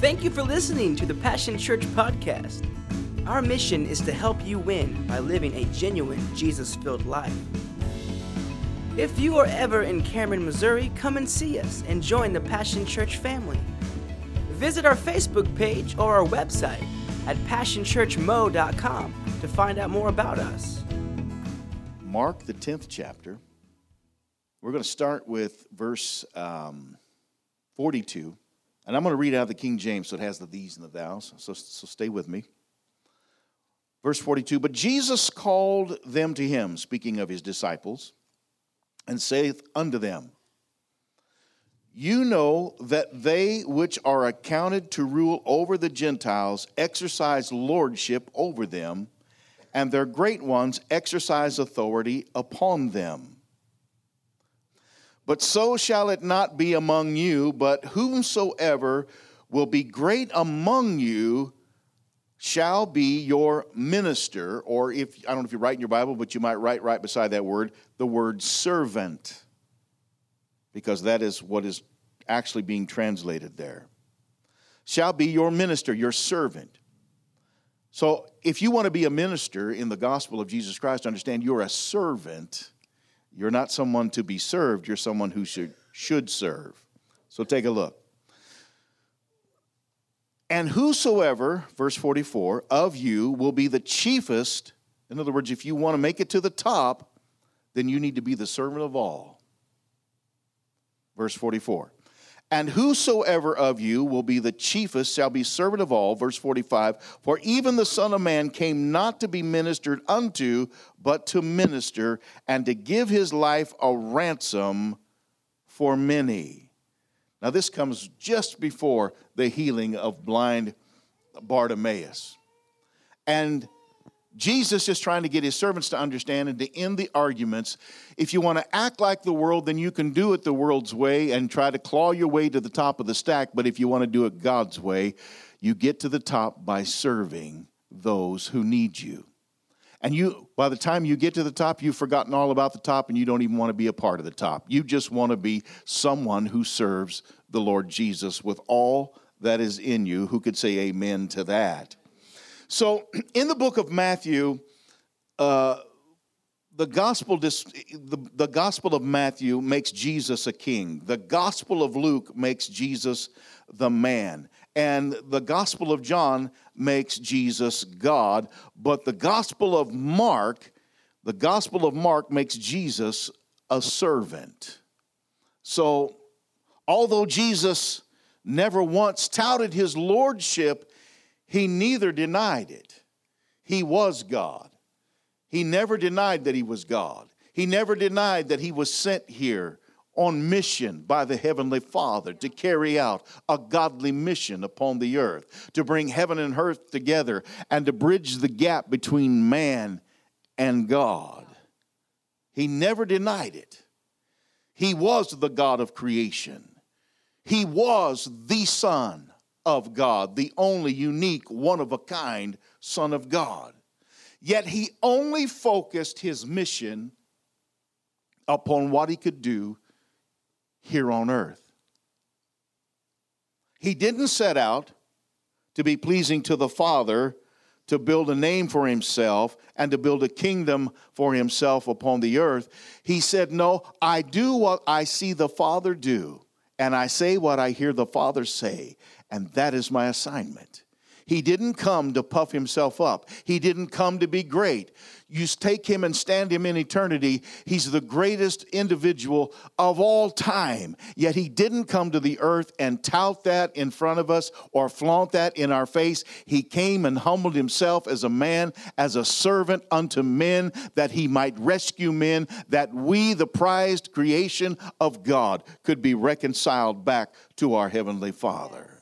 Thank you for listening to the Passion Church podcast. Our mission is to help you win by living a genuine Jesus filled life. If you are ever in Cameron, Missouri, come and see us and join the Passion Church family. Visit our Facebook page or our website at passionchurchmo.com to find out more about us. Mark, the 10th chapter. We're going to start with verse um, 42. And I'm going to read out of the King James, so it has the these and the thous. So, so stay with me. Verse 42 But Jesus called them to him, speaking of his disciples, and saith unto them, You know that they which are accounted to rule over the Gentiles exercise lordship over them, and their great ones exercise authority upon them. But so shall it not be among you, but whomsoever will be great among you shall be your minister, or if I don't know if you write in your Bible, but you might write right beside that word the word servant, because that is what is actually being translated there. Shall be your minister, your servant. So if you want to be a minister in the gospel of Jesus Christ, understand you're a servant. You're not someone to be served, you're someone who should, should serve. So take a look. And whosoever, verse 44, of you will be the chiefest, in other words, if you want to make it to the top, then you need to be the servant of all. Verse 44. And whosoever of you will be the chiefest shall be servant of all. Verse 45 For even the Son of Man came not to be ministered unto, but to minister, and to give his life a ransom for many. Now, this comes just before the healing of blind Bartimaeus. And Jesus is trying to get his servants to understand and to end the arguments. If you want to act like the world, then you can do it the world's way and try to claw your way to the top of the stack. But if you want to do it God's way, you get to the top by serving those who need you. And you, by the time you get to the top, you've forgotten all about the top and you don't even want to be a part of the top. You just want to be someone who serves the Lord Jesus with all that is in you. Who could say amen to that? So, in the book of Matthew, uh, the gospel, the, the gospel of Matthew makes Jesus a king. The gospel of Luke makes Jesus the man. And the gospel of John makes Jesus God. But the gospel of Mark, the gospel of Mark makes Jesus a servant. So, although Jesus never once touted his lordship, he neither denied it. He was God. He never denied that he was God. He never denied that he was sent here on mission by the Heavenly Father to carry out a godly mission upon the earth, to bring heaven and earth together, and to bridge the gap between man and God. He never denied it. He was the God of creation, He was the Son of God, the only unique, one of a kind Son of God. Yet he only focused his mission upon what he could do here on earth. He didn't set out to be pleasing to the Father, to build a name for himself, and to build a kingdom for himself upon the earth. He said, No, I do what I see the Father do, and I say what I hear the Father say. And that is my assignment. He didn't come to puff himself up. He didn't come to be great. You take him and stand him in eternity. He's the greatest individual of all time. Yet he didn't come to the earth and tout that in front of us or flaunt that in our face. He came and humbled himself as a man, as a servant unto men, that he might rescue men, that we, the prized creation of God, could be reconciled back to our Heavenly Father.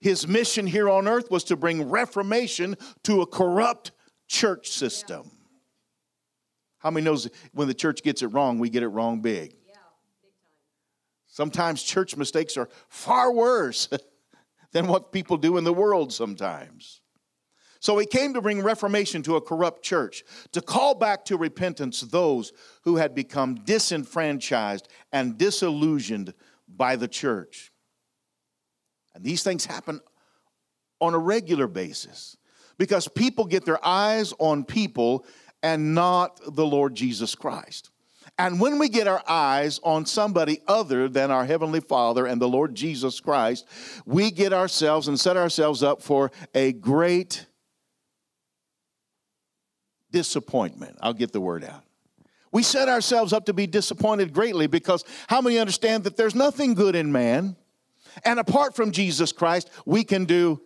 His mission here on earth was to bring reformation to a corrupt church system. How many knows when the church gets it wrong, we get it wrong big? Sometimes church mistakes are far worse than what people do in the world sometimes. So he came to bring reformation to a corrupt church, to call back to repentance those who had become disenfranchised and disillusioned by the church. And these things happen on a regular basis because people get their eyes on people and not the Lord Jesus Christ. And when we get our eyes on somebody other than our Heavenly Father and the Lord Jesus Christ, we get ourselves and set ourselves up for a great disappointment. I'll get the word out. We set ourselves up to be disappointed greatly because how many understand that there's nothing good in man? And apart from Jesus Christ, we can do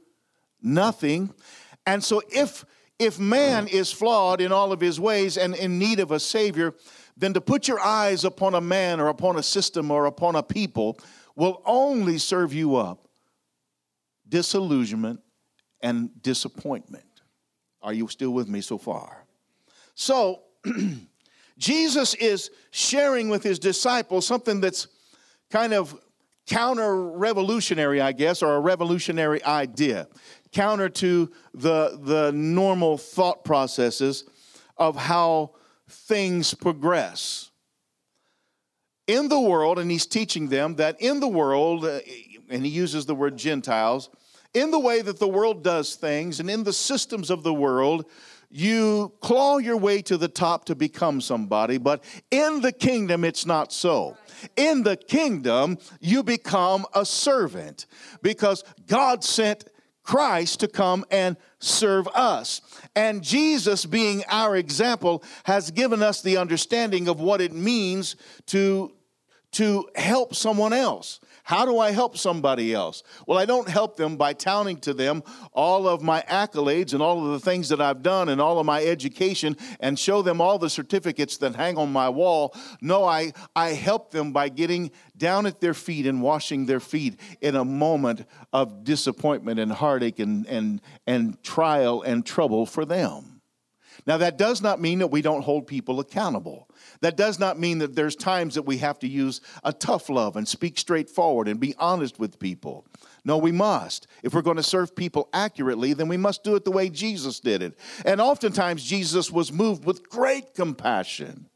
nothing. And so if if man is flawed in all of his ways and in need of a savior, then to put your eyes upon a man or upon a system or upon a people will only serve you up disillusionment and disappointment. Are you still with me so far? So, Jesus is sharing with his disciples something that's kind of counter revolutionary, I guess, or a revolutionary idea, counter to the, the normal thought processes of how things progress. In the world, and he's teaching them that in the world, uh, and he uses the word Gentiles, in the way that the world does things and in the systems of the world, you claw your way to the top to become somebody, but in the kingdom, it's not so. In the kingdom, you become a servant because God sent Christ to come and serve us. And Jesus, being our example, has given us the understanding of what it means to, to help someone else. How do I help somebody else? Well, I don't help them by touting to them all of my accolades and all of the things that I've done and all of my education and show them all the certificates that hang on my wall. No, I, I help them by getting down at their feet and washing their feet in a moment of disappointment and heartache and, and, and trial and trouble for them. Now, that does not mean that we don't hold people accountable. That does not mean that there's times that we have to use a tough love and speak straightforward and be honest with people. No, we must. If we're going to serve people accurately, then we must do it the way Jesus did it. And oftentimes, Jesus was moved with great compassion.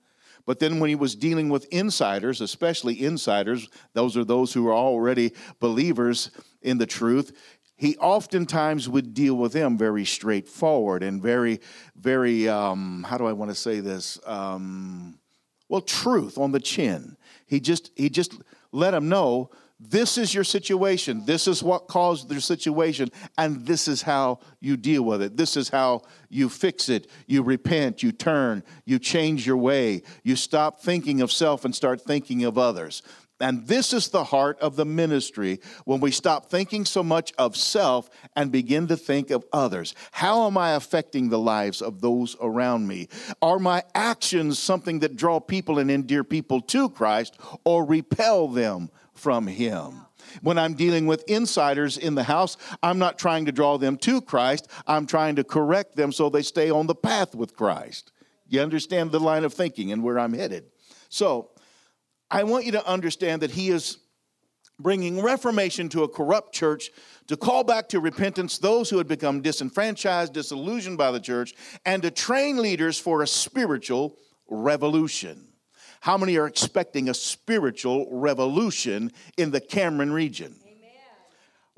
But then, when he was dealing with insiders, especially insiders, those are those who are already believers in the truth, he oftentimes would deal with them very straightforward and very, very, um, how do I want to say this? Um, well, truth on the chin. He just he just let them know this is your situation. This is what caused their situation, and this is how you deal with it. This is how you fix it. You repent, you turn, you change your way, you stop thinking of self and start thinking of others. And this is the heart of the ministry when we stop thinking so much of self and begin to think of others. How am I affecting the lives of those around me? Are my actions something that draw people and endear people to Christ or repel them from Him? When I'm dealing with insiders in the house, I'm not trying to draw them to Christ. I'm trying to correct them so they stay on the path with Christ. You understand the line of thinking and where I'm headed. So, I want you to understand that he is bringing reformation to a corrupt church to call back to repentance those who had become disenfranchised, disillusioned by the church, and to train leaders for a spiritual revolution. How many are expecting a spiritual revolution in the Cameron region?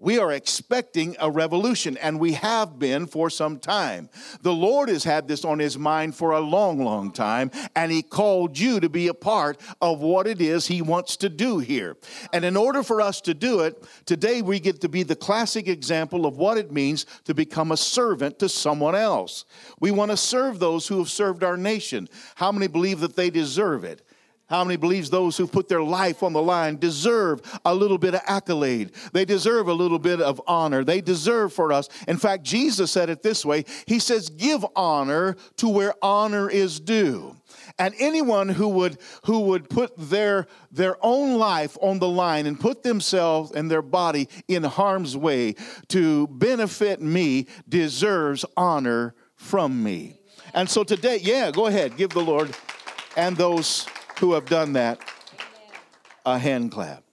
We are expecting a revolution, and we have been for some time. The Lord has had this on his mind for a long, long time, and he called you to be a part of what it is he wants to do here. And in order for us to do it, today we get to be the classic example of what it means to become a servant to someone else. We want to serve those who have served our nation. How many believe that they deserve it? How many believes those who put their life on the line deserve a little bit of accolade? They deserve a little bit of honor. They deserve for us. In fact, Jesus said it this way He says, Give honor to where honor is due. And anyone who would, who would put their, their own life on the line and put themselves and their body in harm's way to benefit me deserves honor from me. And so today, yeah, go ahead, give the Lord and those who have done that a hand clap.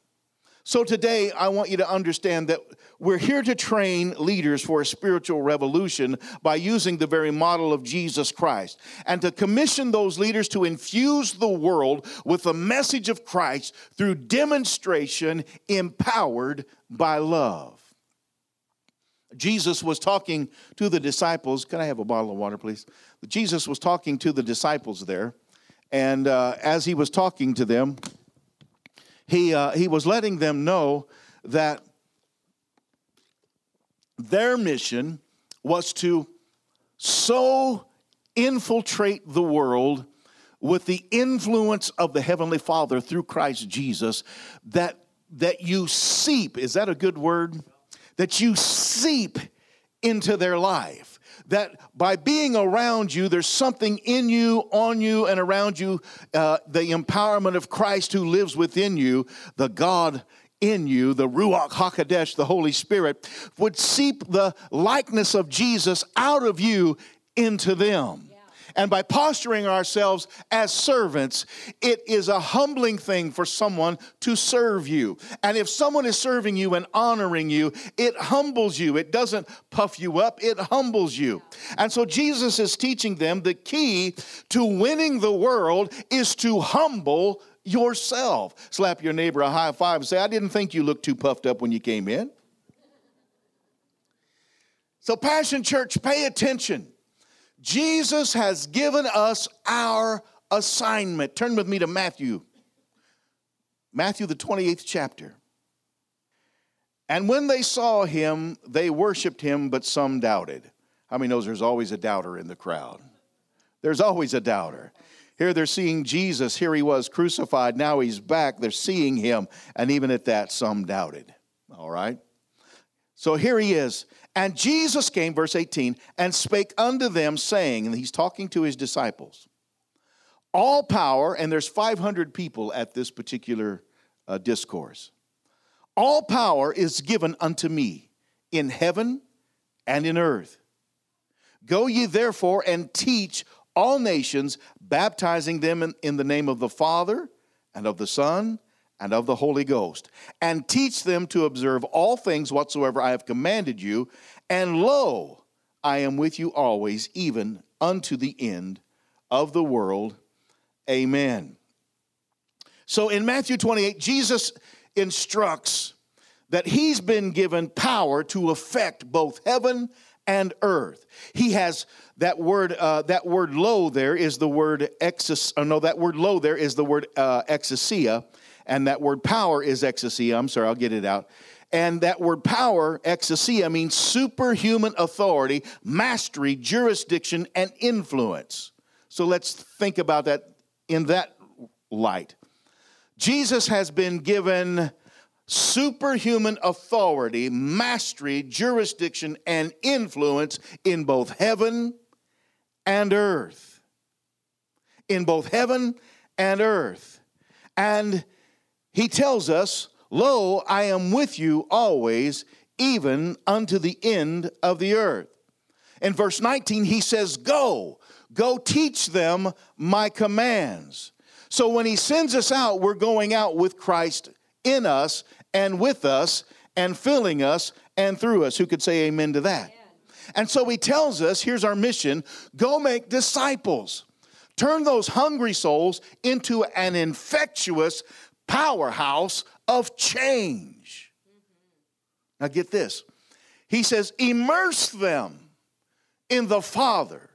So today, I want you to understand that we're here to train leaders for a spiritual revolution by using the very model of Jesus Christ and to commission those leaders to infuse the world with the message of Christ through demonstration empowered by love. Jesus was talking to the disciples. Can I have a bottle of water, please? Jesus was talking to the disciples there. And uh, as he was talking to them, he, uh, he was letting them know that their mission was to so infiltrate the world with the influence of the Heavenly Father through Christ Jesus that, that you seep, is that a good word? That you seep into their life. That by being around you, there's something in you, on you, and around you, uh, the empowerment of Christ who lives within you, the God in you, the Ruach HaKodesh, the Holy Spirit, would seep the likeness of Jesus out of you into them. And by posturing ourselves as servants, it is a humbling thing for someone to serve you. And if someone is serving you and honoring you, it humbles you. It doesn't puff you up, it humbles you. And so Jesus is teaching them the key to winning the world is to humble yourself. Slap your neighbor a high five and say, I didn't think you looked too puffed up when you came in. So, Passion Church, pay attention. Jesus has given us our assignment. Turn with me to Matthew. Matthew, the 28th chapter. And when they saw him, they worshiped him, but some doubted. How many knows there's always a doubter in the crowd? There's always a doubter. Here they're seeing Jesus. Here he was crucified. Now he's back. They're seeing him. And even at that, some doubted. All right? So here he is. And Jesus came, verse 18, and spake unto them, saying, and he's talking to his disciples, all power, and there's 500 people at this particular uh, discourse, all power is given unto me in heaven and in earth. Go ye therefore and teach all nations, baptizing them in, in the name of the Father and of the Son and of the Holy Ghost, and teach them to observe all things whatsoever I have commanded you. And lo, I am with you always, even unto the end of the world. Amen. So in Matthew 28, Jesus instructs that he's been given power to affect both heaven and earth. He has that word. Uh, that word "lo" there is the word exis. Uh, no, that word "lo" there is the word uh, exousia, and that word power is exousia. I'm sorry, I'll get it out. And that word power, exousia, means superhuman authority, mastery, jurisdiction, and influence. So let's think about that in that light. Jesus has been given superhuman authority, mastery, jurisdiction, and influence in both heaven and earth. In both heaven and earth. And he tells us, Lo, I am with you always, even unto the end of the earth. In verse 19, he says, Go, go teach them my commands. So when he sends us out, we're going out with Christ in us and with us and filling us and through us. Who could say amen to that? And so he tells us here's our mission go make disciples. Turn those hungry souls into an infectious powerhouse of change. Now, get this. He says, immerse them in the Father,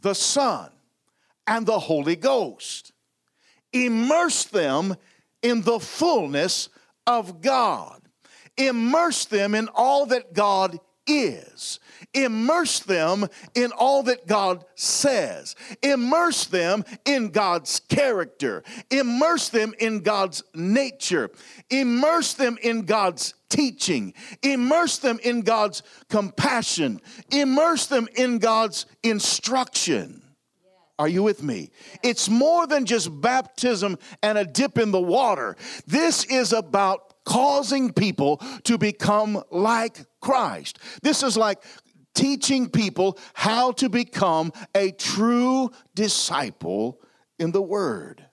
the Son, and the Holy Ghost. Immerse them in the fullness of God. Immerse them in all that God is. Immerse them in all that God says. Immerse them in God's character. Immerse them in God's nature. Immerse them in God's teaching. Immerse them in God's compassion. Immerse them in God's instruction. Are you with me? It's more than just baptism and a dip in the water. This is about causing people to become like Christ. This is like teaching people how to become a true disciple in the Word.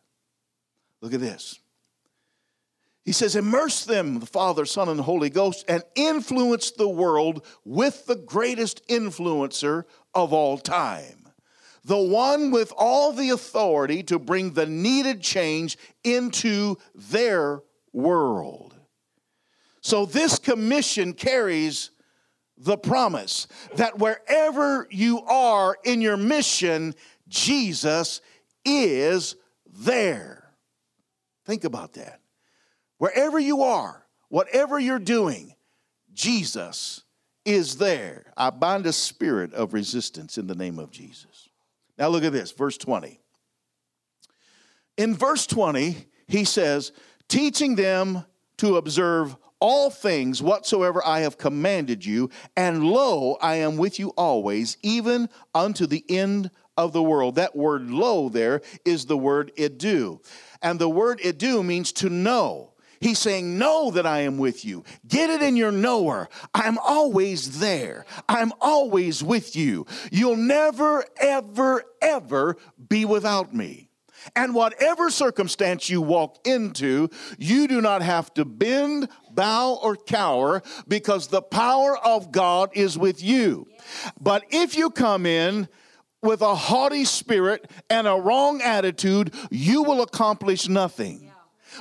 Look at this. He says, immerse them, the Father, Son, and Holy Ghost, and influence the world with the greatest influencer of all time. The one with all the authority to bring the needed change into their world. So, this commission carries the promise that wherever you are in your mission, Jesus is there. Think about that. Wherever you are, whatever you're doing, Jesus is there. I bind a spirit of resistance in the name of Jesus. Now look at this, verse 20. In verse 20, he says, teaching them to observe all things whatsoever I have commanded you, and lo, I am with you always, even unto the end of the world. That word lo there is the word idu. And the word idu means to know. He's saying, Know that I am with you. Get it in your knower. I'm always there. I'm always with you. You'll never, ever, ever be without me. And whatever circumstance you walk into, you do not have to bend, bow, or cower because the power of God is with you. But if you come in, with a haughty spirit and a wrong attitude, you will accomplish nothing.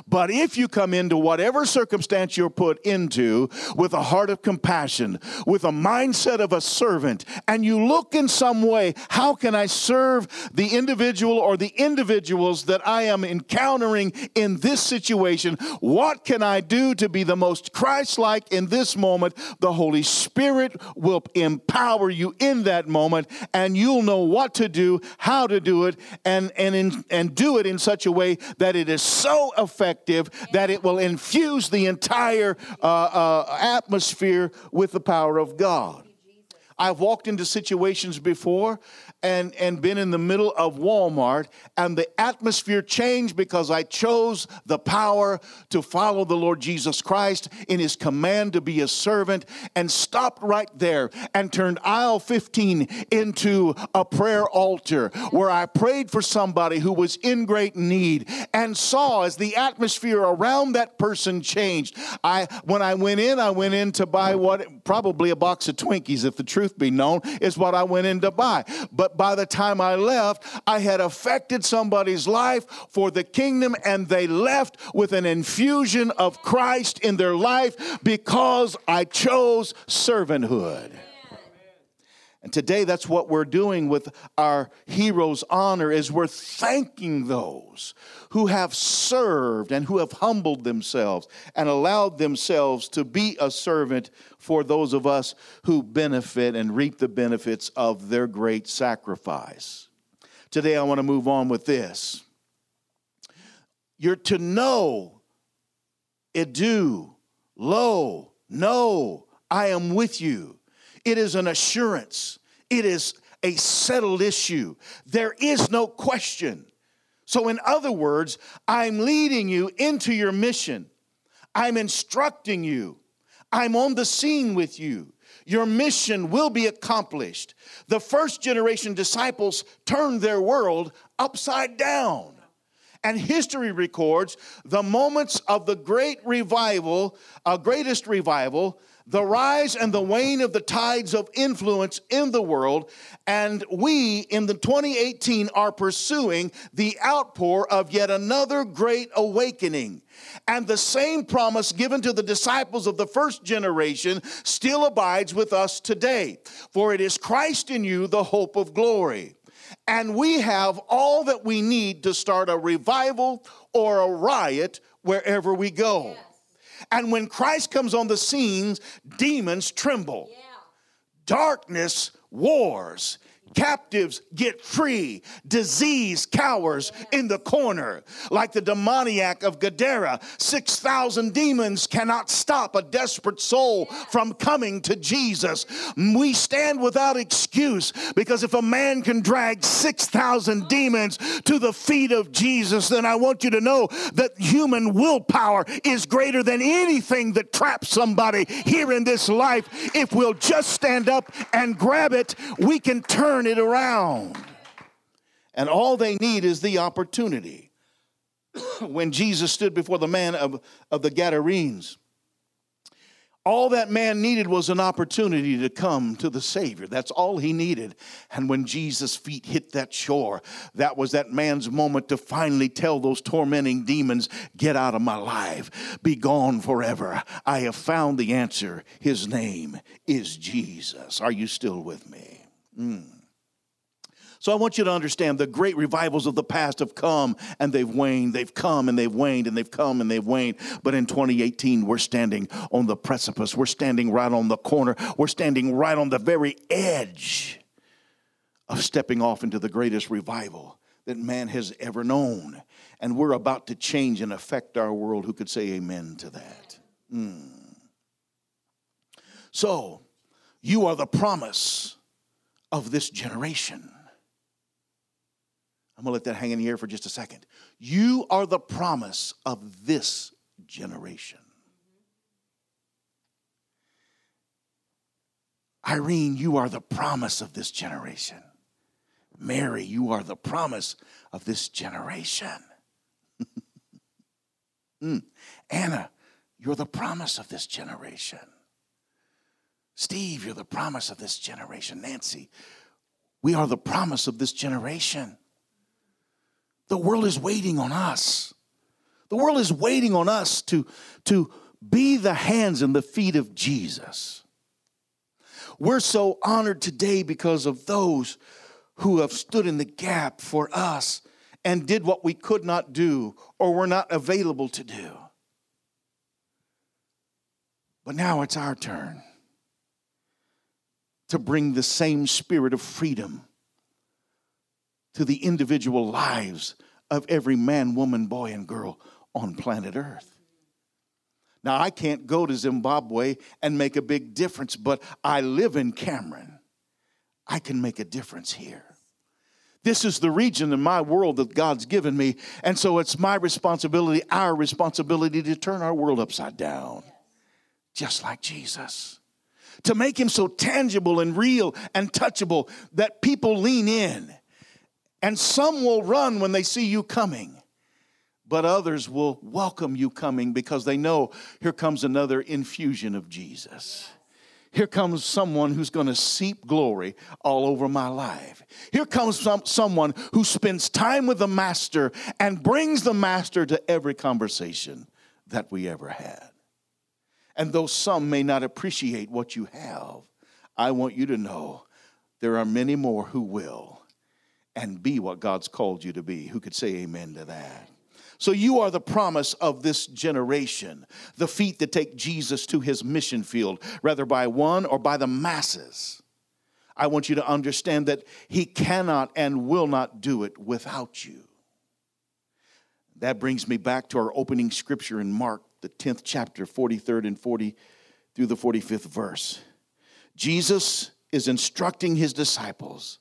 But if you come into whatever circumstance you're put into with a heart of compassion, with a mindset of a servant, and you look in some way, how can I serve the individual or the individuals that I am encountering in this situation? What can I do to be the most Christ like in this moment? The Holy Spirit will empower you in that moment, and you'll know what to do, how to do it, and, and, in, and do it in such a way that it is so effective effective that it will infuse the entire uh, uh, atmosphere with the power of God. I've walked into situations before and, and been in the middle of Walmart, and the atmosphere changed because I chose the power to follow the Lord Jesus Christ in his command to be a servant and stopped right there and turned aisle 15 into a prayer altar where I prayed for somebody who was in great need and saw as the atmosphere around that person changed. I when I went in, I went in to buy what probably a box of Twinkies, if the truth be known, is what I went in to buy. But by the time I left, I had affected somebody's life for the kingdom, and they left with an infusion of Christ in their life because I chose servanthood. And today that's what we're doing with our heroes honor is we're thanking those who have served and who have humbled themselves and allowed themselves to be a servant for those of us who benefit and reap the benefits of their great sacrifice. Today I want to move on with this. You're to know, idu, lo, know, I am with you it is an assurance, it is a settled issue. There is no question. So, in other words, I'm leading you into your mission, I'm instructing you, I'm on the scene with you. Your mission will be accomplished. The first generation disciples turned their world upside down. And history records the moments of the great revival, uh, greatest revival, the rise and the wane of the tides of influence in the world, and we in the 2018 are pursuing the outpour of yet another great awakening. And the same promise given to the disciples of the first generation still abides with us today. For it is Christ in you, the hope of glory. And we have all that we need to start a revival or a riot wherever we go. Yes. And when Christ comes on the scenes, demons tremble. Yeah. Darkness wars Captives get free. Disease cowers in the corner. Like the demoniac of Gadara, 6,000 demons cannot stop a desperate soul from coming to Jesus. We stand without excuse because if a man can drag 6,000 demons to the feet of Jesus, then I want you to know that human willpower is greater than anything that traps somebody here in this life. If we'll just stand up and grab it, we can turn turn it around. And all they need is the opportunity. when Jesus stood before the man of, of the Gadarenes, All that man needed was an opportunity to come to the Savior. That's all he needed. And when Jesus' feet hit that shore, that was that man's moment to finally tell those tormenting demons, Get out of my life, be gone forever. I have found the answer. His name is Jesus. Are you still with me? Mm. So I want you to understand the great revivals of the past have come and they've waned. They've come and they've waned and they've come and they've waned. But in 2018, we're standing on the precipice. We're standing right on the corner. We're standing right on the very edge of stepping off into the greatest revival that man has ever known. And we're about to change and affect our world. Who could say amen to that? Mm. So, you are the promise of this generation. I'm going to let that hang in the air for just a second. You are the promise of this generation. Irene, you are the promise of this generation. Mary, you are the promise of this generation. mm. Anna, you're the promise of this generation. Steve, you're the promise of this generation. Nancy, we are the promise of this generation. The world is waiting on us. The world is waiting on us to, to be the hands and the feet of Jesus. We're so honored today because of those who have stood in the gap for us and did what we could not do or were not available to do. But now it's our turn to bring the same spirit of freedom to the individual lives of every man, woman, boy, and girl on planet Earth. Now, I can't go to Zimbabwe and make a big difference, but I live in Cameron. I can make a difference here. This is the region in my world that God's given me, and so it's my responsibility, our responsibility to turn our world upside down, just like Jesus. To make him so tangible and real and touchable that people lean in and some will run when they see you coming, but others will welcome you coming because they know here comes another infusion of Jesus. Here comes someone who's going to seep glory all over my life. Here comes some, someone who spends time with the Master and brings the Master to every conversation that we ever had. And though some may not appreciate what you have, I want you to know there are many more who will and be what God's called you to be. Who could say amen to that? So, you are the promise of this generation, the feet that take Jesus to his mission field, whether by one or by the masses. I want you to understand that he cannot and will not do it without you. That brings me back to our opening scripture in Mark, the 10th chapter, 43rd and 40 through the 45th verse. Jesus is instructing his disciples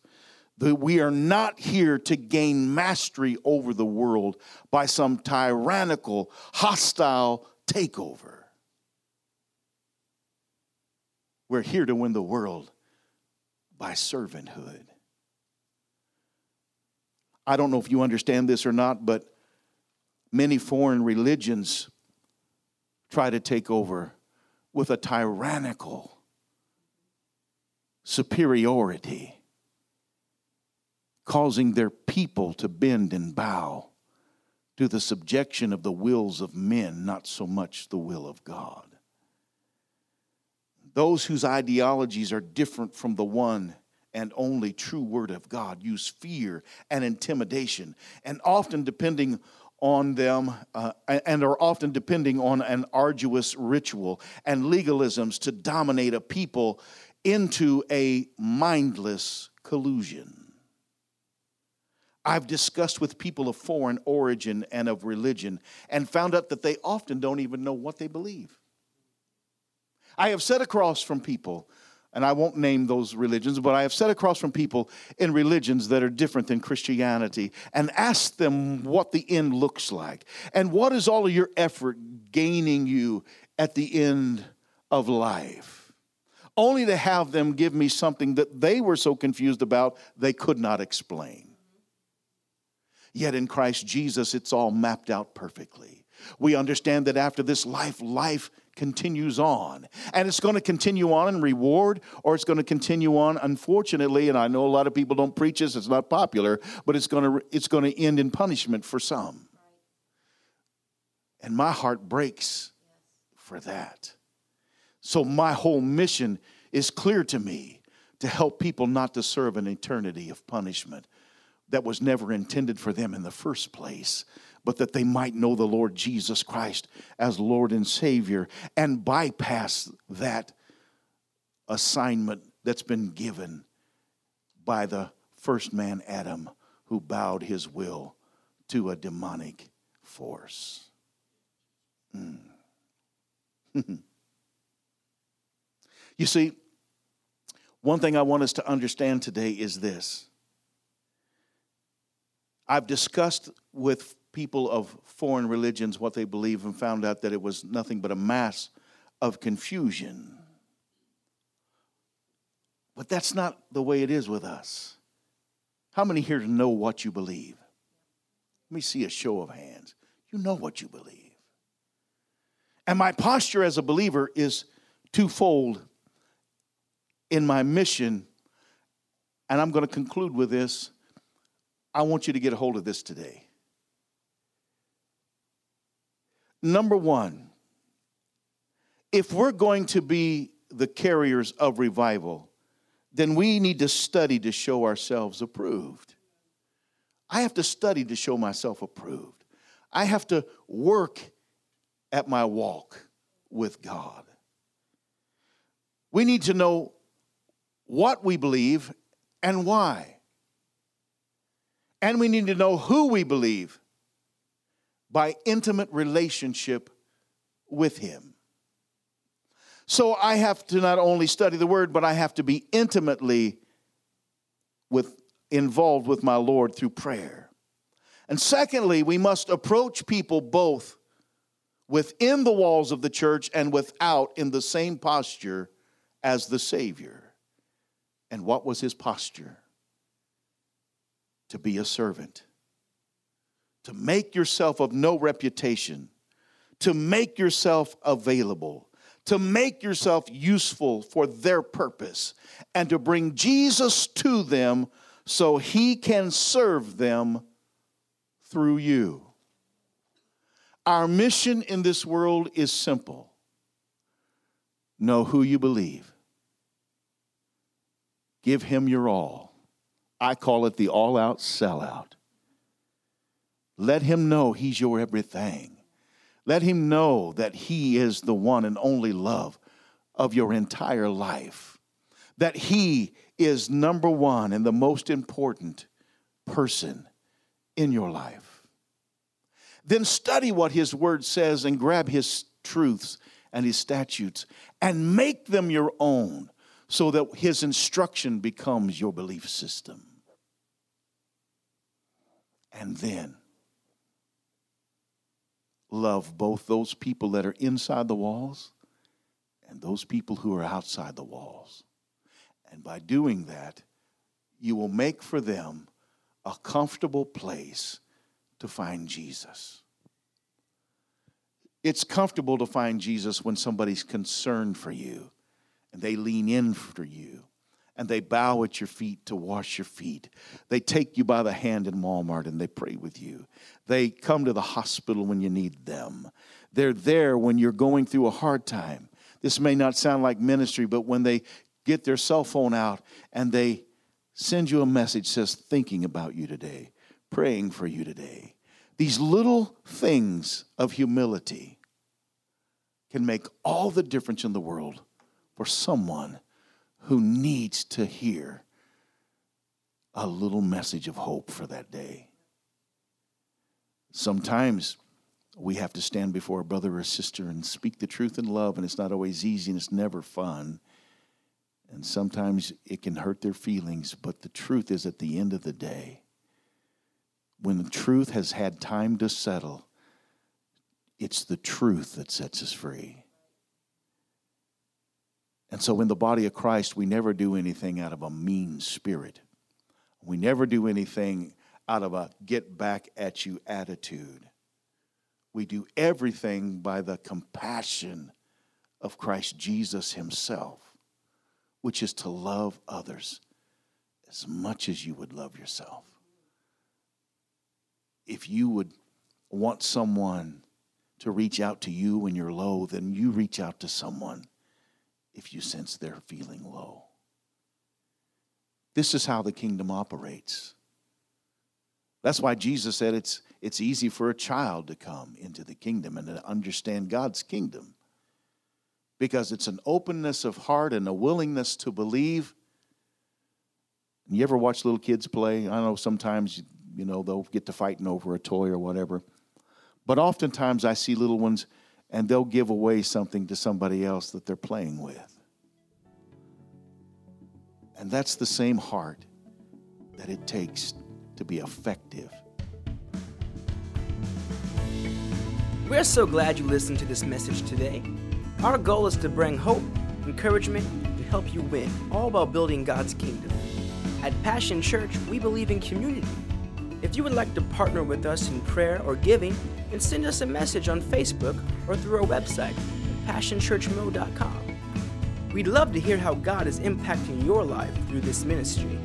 that we are not here to gain mastery over the world by some tyrannical, hostile takeover. We're here to win the world by servanthood. I don't know if you understand this or not, but many foreign religions try to take over with a tyrannical superiority causing their people to bend and bow to the subjection of the wills of men, not so much the will of God. Those whose ideologies are different from the one and only true word of God use fear and intimidation, and often depending on them, uh, and are often depending on an arduous ritual and legalisms to dominate a people into a mindless collusion. I've discussed with people of foreign origin and of religion and found out that they often don't even know what they believe. I have sat across from people, and I won't name those religions, but I have sat across from people in religions that are different than Christianity and asked them what the end looks like and what is all of your effort gaining you at the end of life. Only to have them give me something that they were so confused about they could not explain. Yet in Christ Jesus, it's all mapped out perfectly. We understand that after this life, life continues on. And it's going to continue on in reward, or it's going to continue on, unfortunately, and I know a lot of people don't preach this, it's not popular, but it's going to, it's going to end in punishment for some. And my heart breaks for that. So my whole mission is clear to me to help people not to serve an eternity of punishment that was never intended for them in the first place but that they might know the Lord Jesus Christ as Lord and Savior and bypass that assignment that's been given by the first man, Adam, who bowed his will to a demonic force. Mm. you see, one thing I want us to understand today is this. I've discussed with people of foreign religions what they believe and found out that it was nothing but a mass of confusion. But that's not the way it is with us. How many here know what you believe? Let me see a show of hands. You know what you believe. And my posture as a believer is twofold in my mission. And I'm going to conclude with this. I want you to get a hold of this today. Number one, if we're going to be the carriers of revival, then we need to study to show ourselves approved. I have to study to show myself approved. I have to work at my walk with God. We need to know what we believe and why. And we need to know who we believe by intimate relationship with Him. So I have to not only study the Word, but I have to be intimately with, involved with my Lord through prayer. And secondly, we must approach people both within the walls of the church and without in the same posture as the Savior. And what was his posture? To be a servant to make yourself of no reputation, to make yourself available, to make yourself useful for their purpose, and to bring Jesus to them so he can serve them through you. Our mission in this world is simple know who you believe, give him your all. I call it the all out sellout. Let him know he's your everything. Let him know that he is the one and only love of your entire life. That he is number one and the most important person in your life. Then study what his word says and grab his truths and his statutes and make them your own so that his instruction becomes your belief system. And then love both those people that are inside the walls and those people who are outside the walls. And by doing that, you will make for them a comfortable place to find Jesus. It's comfortable to find Jesus when somebody's concerned for you and they lean in for you and they bow at your feet to wash your feet. They take you by the hand in Walmart and they pray with you. They come to the hospital when you need them. They're there when you're going through a hard time. This may not sound like ministry, but when they get their cell phone out and they send you a message says thinking about you today, praying for you today. These little things of humility can make all the difference in the world for someone who needs to hear a little message of hope for that day. Sometimes we have to stand before a brother or sister and speak the truth in love, and it's not always easy and it's never fun. And sometimes it can hurt their feelings, but the truth is at the end of the day, when the truth has had time to settle, it's the truth that sets us free. And so, in the body of Christ, we never do anything out of a mean spirit. We never do anything out of a get back at you attitude. We do everything by the compassion of Christ Jesus Himself, which is to love others as much as you would love yourself. If you would want someone to reach out to you when you're low, then you reach out to someone if you sense they're feeling low. This is how the kingdom operates. That's why Jesus said it's, it's easy for a child to come into the kingdom and to understand God's kingdom because it's an openness of heart and a willingness to believe. You ever watch little kids play? I know sometimes, you know, they'll get to fighting over a toy or whatever. But oftentimes I see little ones and they'll give away something to somebody else that they're playing with. And that's the same heart that it takes to be effective. We're so glad you listened to this message today. Our goal is to bring hope, encouragement, and help you win, all while building God's kingdom. At Passion Church, we believe in community. If you would like to partner with us in prayer or giving, then send us a message on Facebook or through our website at passionchurchmo.com. We'd love to hear how God is impacting your life through this ministry.